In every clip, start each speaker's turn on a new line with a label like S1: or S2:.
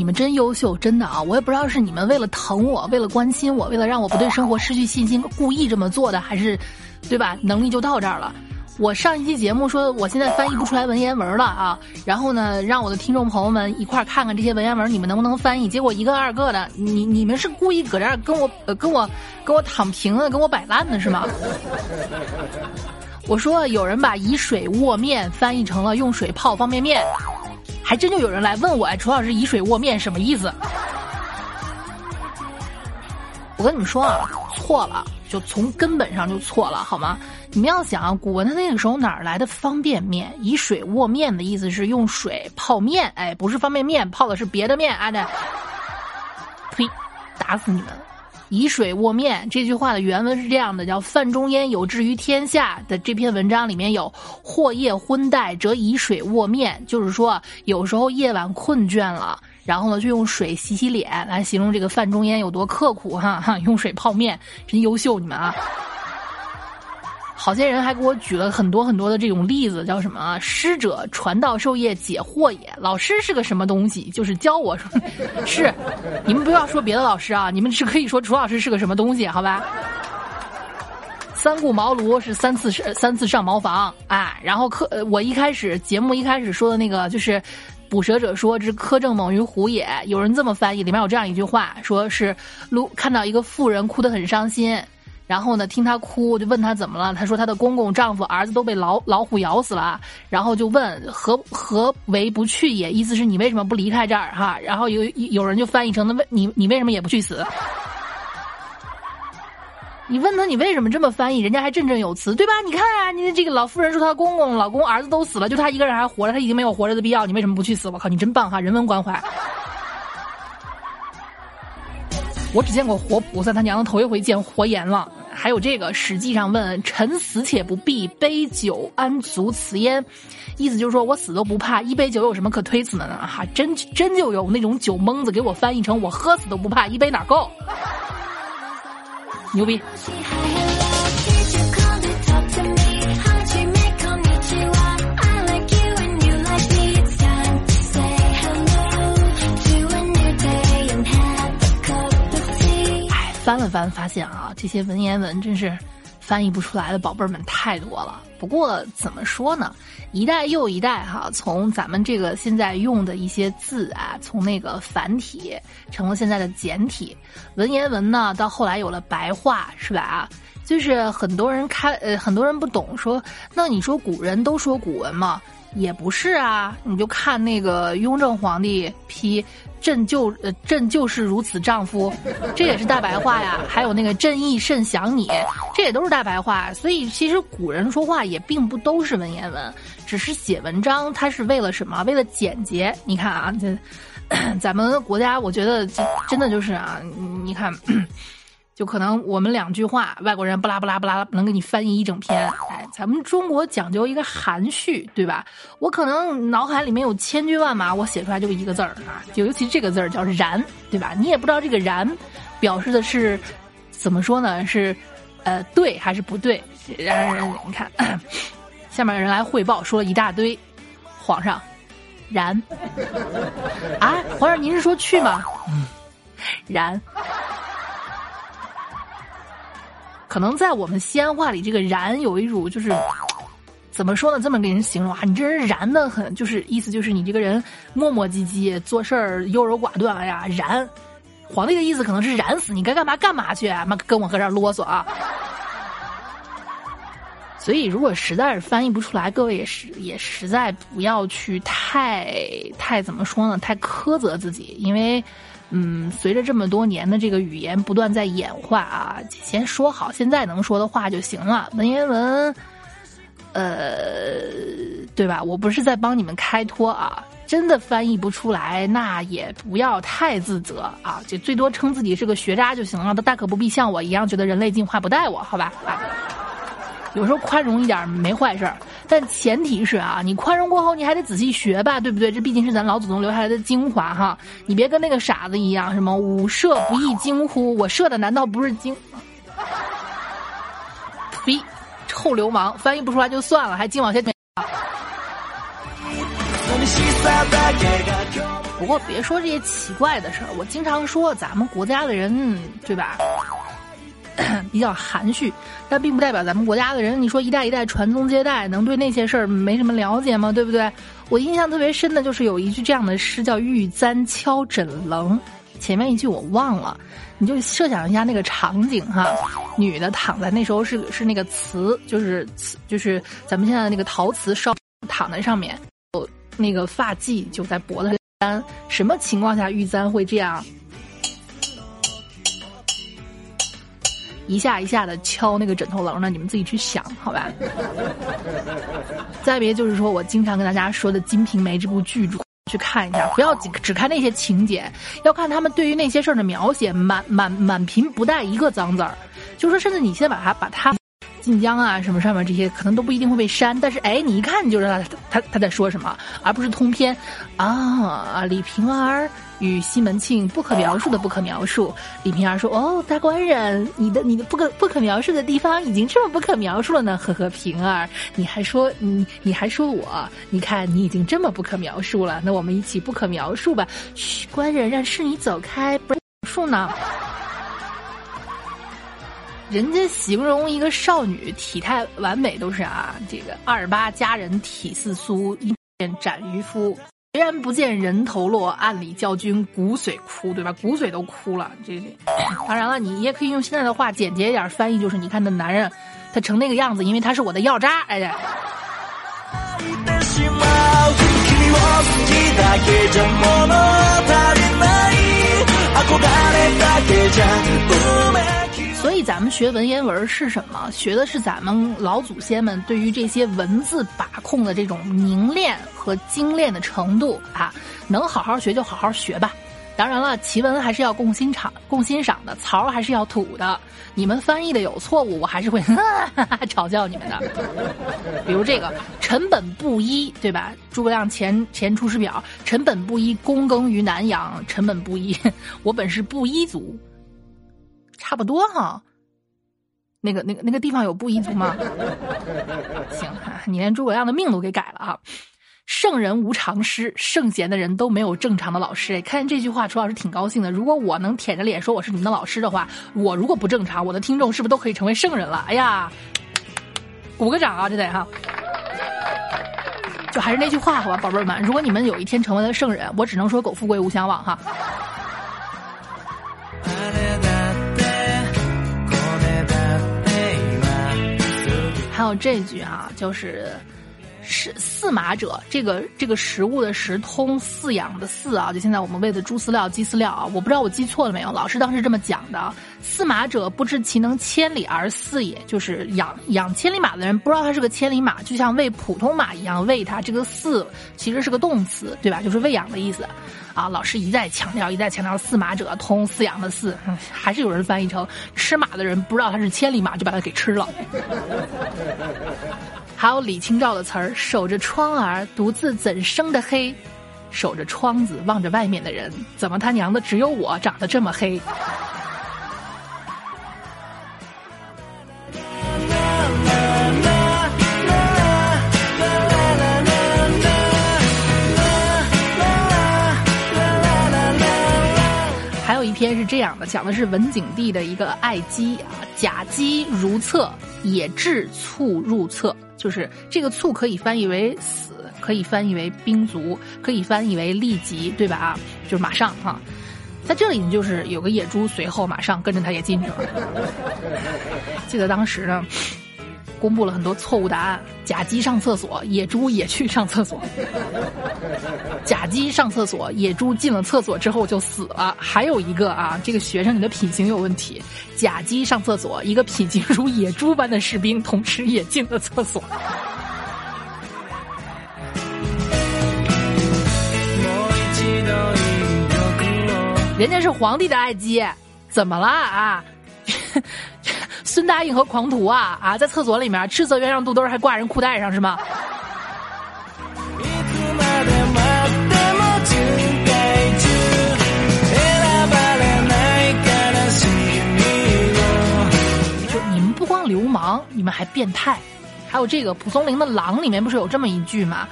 S1: 你们真优秀，真的啊！我也不知道是你们为了疼我，为了关心我，为了让我不对生活失去信心，故意这么做的，还是，对吧？能力就到这儿了。我上一期节目说我现在翻译不出来文言文了啊，然后呢，让我的听众朋友们一块儿看看这些文言文，你们能不能翻译？结果一个二个的，你你们是故意搁这儿跟我呃跟我跟我躺平的，跟我摆烂的是吗？我说有人把以水握面翻译成了用水泡方便面，还真就有人来问我哎，楚老师以水握面什么意思？我跟你们说啊，错了，就从根本上就错了，好吗？你们要想啊，古文它那个时候哪来的方便面？以水握面的意思是用水泡面，哎，不是方便面，泡的是别的面，啊的。呸！打死你们！以水卧面这句话的原文是这样的：叫范仲淹有志于天下的这篇文章里面有“或夜昏怠，则以水卧面”，就是说有时候夜晚困倦了。然后呢，就用水洗洗脸，来形容这个范仲淹有多刻苦哈哈！用水泡面，真优秀你们啊！好些人还给我举了很多很多的这种例子，叫什么“师者，传道授业解惑也”。老师是个什么东西？就是教我说，是，你们不要说别的老师啊，你们只可以说楚老师是个什么东西，好吧？三顾茅庐是三次三次上茅房啊，然后课我一开始节目一开始说的那个就是。捕蛇者说：“之苛政猛于虎也。”有人这么翻译，里面有这样一句话，说是路看到一个妇人哭得很伤心，然后呢听她哭，就问她怎么了。她说她的公公、丈夫、儿子都被老老虎咬死了，然后就问何何为不去也？意思是你为什么不离开这儿？哈，然后有有人就翻译成那为你你为什么也不去死？你问他你为什么这么翻译，人家还振振有词，对吧？你看啊，你这个老妇人说她公公、老公、儿子都死了，就她一个人还活着，她已经没有活着的必要，你为什么不去死？我靠，你真棒哈，人文关怀。我只见过活菩萨，他娘的头一回见活阎王。还有这个，实际上问臣死且不避，杯酒安足辞焉？意思就是说我死都不怕，一杯酒有什么可推辞的呢？哈，真真就有那种酒蒙子给我翻译成我喝死都不怕，一杯哪够？牛逼！了翻，发现啊，这些文言文真是翻译不出来的宝贝儿们太多了。不过怎么说呢？一代又一代哈，从咱们这个现在用的一些字啊，从那个繁体成了现在的简体文言文呢，到后来有了白话，是吧？啊，就是很多人开呃，很多人不懂，说那你说古人都说古文吗？也不是啊，你就看那个雍正皇帝批。朕就呃，朕就是如此丈夫，这也是大白话呀。还有那个朕亦甚想你，这也都是大白话。所以其实古人说话也并不都是文言文，只是写文章，他是为了什么？为了简洁。你看啊，这咱们国家，我觉得真的就是啊，你看。就可能我们两句话，外国人不拉不拉不拉能给你翻译一整篇。哎，咱们中国讲究一个含蓄，对吧？我可能脑海里面有千军万马，我写出来就一个字儿啊，就尤其这个字儿叫“然”，对吧？你也不知道这个“然”表示的是怎么说呢？是呃对还是不对？然后你看，下面有人来汇报说了一大堆，皇上，然 啊，皇上您是说去吗？嗯，然。可能在我们西安话里，这个“然”有一种就是 怎么说呢？这么给人形容啊，你这人然的很，就是意思就是你这个人磨磨唧唧，做事儿优柔寡断。哎呀，然！皇帝的意思可能是燃死你，该干嘛干嘛去，妈跟我搁这啰嗦啊！所以，如果实在是翻译不出来，各位也是也实在不要去太太怎么说呢？太苛责自己，因为。嗯，随着这么多年的这个语言不断在演化啊，先说好现在能说的话就行了。文言文，呃，对吧？我不是在帮你们开脱啊，真的翻译不出来，那也不要太自责啊，就最多称自己是个学渣就行了，大可不必像我一样觉得人类进化不带我，好吧？啊。有时候宽容一点没坏事儿，但前提是啊，你宽容过后你还得仔细学吧，对不对？这毕竟是咱老祖宗留下来的精华哈，你别跟那个傻子一样，什么五射不亦精乎？我射的难道不是精？呸！臭流氓，翻译不出来就算了，还精往下。不过别说这些奇怪的事儿，我经常说咱们国家的人，对吧？比较含蓄，但并不代表咱们国家的人，你说一代一代传宗接代，能对那些事儿没什么了解吗？对不对？我印象特别深的就是有一句这样的诗，叫“玉簪敲枕棱”，前面一句我忘了，你就设想一下那个场景哈，女的躺在那时候是是那个瓷，就是瓷，就是咱们现在的那个陶瓷烧躺在上面，那个发髻就在脖子上。什么情况下玉簪会这样一下一下的敲那个枕头棱呢？你们自己去想，好吧。再别就是说我经常跟大家说的《金瓶梅》这部剧去看一下，不要只只看那些情节，要看他们对于那些事儿的描写，满满满屏不带一个脏字儿。就说甚至你先把它把它。晋江啊，什么上面这些可能都不一定会被删，但是哎，你一看你就知道他他他在说什么，而不是通篇啊。李瓶儿与西门庆不可描述的不可描述。李瓶儿说：“哦，大官人，你的你的不可不可描述的地方已经这么不可描述了呢。”呵呵，瓶儿，你还说你你还说我？你看你已经这么不可描述了，那我们一起不可描述吧。嘘，官人，让侍女走开，不描述 呢。人家形容一个少女体态完美都是啊，这个二八佳人体似酥，一见斩渔夫。虽然不见人头落，暗里教君骨髓枯，对吧？骨髓都枯了。这当然了，你也可以用现在的话简洁一点翻译，就是你看那男人，他成那个样子，因为他是我的药渣。哎呀。学文言文是什么？学的是咱们老祖先们对于这些文字把控的这种凝练和精炼的程度啊！能好好学就好好学吧。当然了，奇文还是要共欣赏、共欣赏的，槽还是要吐的。你们翻译的有错误，我还是会 哈哈嘲笑你们的。比如这个“臣本布衣”，对吧？诸葛亮前前出师表，“臣本布衣，躬耕于南阳。”臣本布衣，我本是布衣族。差不多哈，那个、那个、那个地方有布依族吗？行，你连诸葛亮的命都给改了啊。圣人无常师，圣贤的人都没有正常的老师。哎，看见这句话，楚老师挺高兴的。如果我能舔着脸说我是你们的老师的话，我如果不正常，我的听众是不是都可以成为圣人了？哎呀，鼓个掌啊，这得哈。就还是那句话，好吧，宝贝儿们，如果你们有一天成为了圣人，我只能说苟富贵无相忘哈。还有这句啊，就是“是饲马者”，这个这个食物的“食”通饲养的“饲”啊，就现在我们喂的猪饲料、鸡饲料啊，我不知道我记错了没有。老师当时这么讲的：“饲马者，不知其能千里而饲也。”就是养养千里马的人不知道它是个千里马，就像喂普通马一样喂它。这个“饲”其实是个动词，对吧？就是喂养的意思。啊，老师一再强调，一再强调，饲马者通饲养的饲，还是有人翻译成吃马的人不知道它是千里马就把它给吃了。还有李清照的词儿，守着窗儿，独自怎生的黑？守着窗子望着外面的人，怎么他娘的只有我长得这么黑？篇是这样的，讲的是文景帝的一个爱姬啊，甲姬如厕，也至卒入厕，就是这个卒可以翻译为死，可以翻译为兵卒，可以翻译为立即，对吧？啊，就是马上哈，在这里呢，就是有个野猪随后马上跟着他也进去了。记得当时呢。公布了很多错误答案，甲鸡上厕所，野猪也去上厕所。甲鸡上厕所，野猪进了厕所之后就死了。还有一个啊，这个学生你的品行有问题。甲鸡上厕所，一个品行如野猪般的士兵同时也进了厕所。人家是皇帝的爱姬，怎么了啊？孙答应和狂徒啊啊，在厕所里面赤色鸳鸯肚兜还挂人裤带上是吗？就你们不光流氓，你们还变态。还有这个蒲松龄的《狼》里面不是有这么一句吗？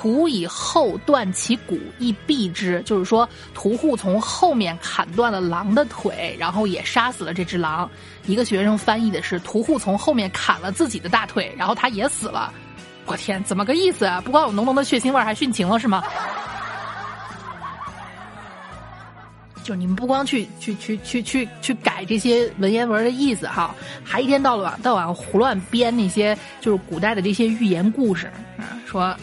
S1: 屠以后断其骨亦毙之，就是说屠户从后面砍断了狼的腿，然后也杀死了这只狼。一个学生翻译的是屠户从后面砍了自己的大腿，然后他也死了。我天，怎么个意思啊？不光有浓浓的血腥味，还殉情了是吗？就你们不光去去去去去去改这些文言文的意思哈，还一天到晚到晚胡乱编那些就是古代的这些寓言故事啊，说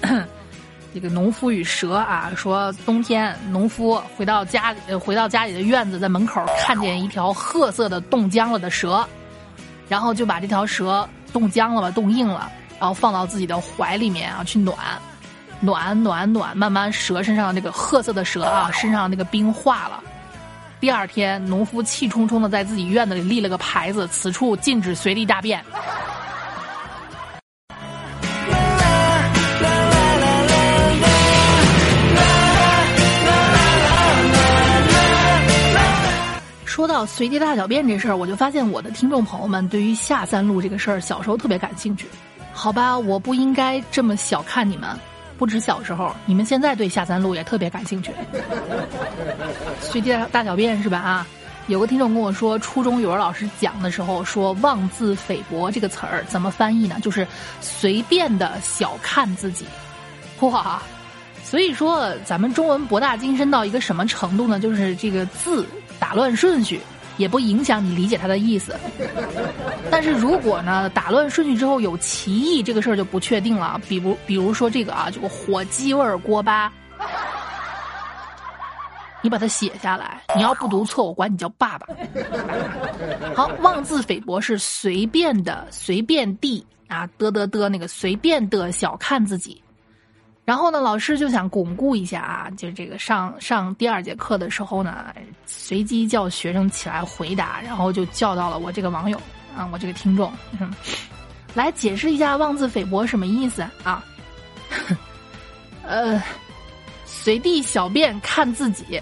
S1: 这个农夫与蛇啊，说冬天农夫回到家里回到家里的院子，在门口看见一条褐色的冻僵了的蛇，然后就把这条蛇冻僵了吧，冻硬了，然后放到自己的怀里面啊去暖，暖暖暖，慢慢蛇身上那个褐色的蛇啊身上那个冰化了。第二天，农夫气冲冲的在自己院子里立了个牌子：“此处禁止随地大便。”说到随地大小便这事儿，我就发现我的听众朋友们对于下三路这个事儿，小时候特别感兴趣。好吧，我不应该这么小看你们。不止小时候，你们现在对下三路也特别感兴趣。随地大小便是吧？啊，有个听众跟我说，初中语文老师讲的时候说“妄自菲薄”这个词儿怎么翻译呢？就是随便的小看自己。哇，所以说咱们中文博大精深到一个什么程度呢？就是这个字打乱顺序。也不影响你理解它的意思，但是如果呢打乱顺序之后有歧义，这个事儿就不确定了。比如，比如说这个啊，这个火鸡味锅巴，你把它写下来。你要不读错，我管你叫爸爸。好，妄自菲薄是随便的、随便地啊，嘚嘚嘚，那个随便的小看自己。然后呢，老师就想巩固一下啊，就这个上上第二节课的时候呢，随机叫学生起来回答，然后就叫到了我这个网友啊，我这个听众，来解释一下“妄自菲薄”什么意思啊？呃，随地小便看自己。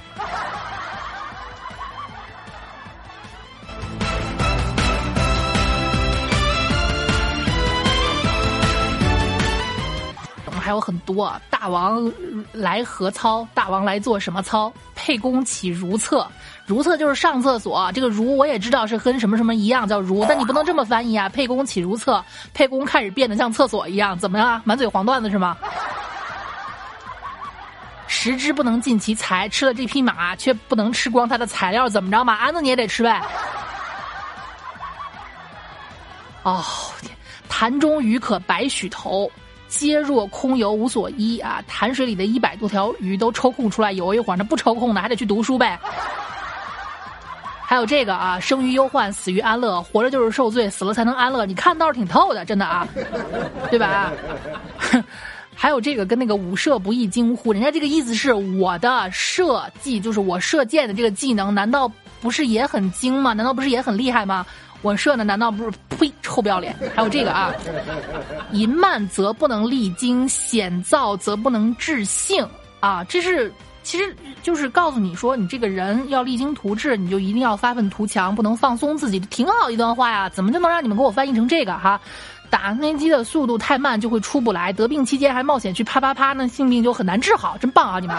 S1: 还有很多，大王来何操？大王来做什么操？沛公起如厕，如厕就是上厕所。这个如我也知道是跟什么什么一样，叫如，但你不能这么翻译啊。沛公起如厕，沛公开始变得像厕所一样，怎么样？满嘴黄段子是吗？食之不能尽其材，吃了这匹马却不能吃光它的材料，怎么着嘛？鞍子你也得吃呗。哦天，潭中鱼可百许头。皆若空游无所依啊！潭水里的一百多条鱼都抽空出来游一会儿，那不抽空的还得去读书呗。还有这个啊，生于忧患，死于安乐，活着就是受罪，死了才能安乐。你看倒是挺透的，真的啊，对吧？还有这个跟那个五射不亦惊乎，人家这个意思是我的射技，就是我射箭的这个技能，难道不是也很精吗？难道不是也很厉害吗？我射的难道不是？呸！臭不要脸！还有这个啊，淫慢则不能励精，险躁则不能治性啊！这是其实就是告诉你说，你这个人要励精图治，你就一定要发愤图强，不能放松自己。挺好一段话呀，怎么就能让你们给我翻译成这个哈？打飞机的速度太慢就会出不来，得病期间还冒险去啪啪啪，那性病就很难治好，真棒啊你们！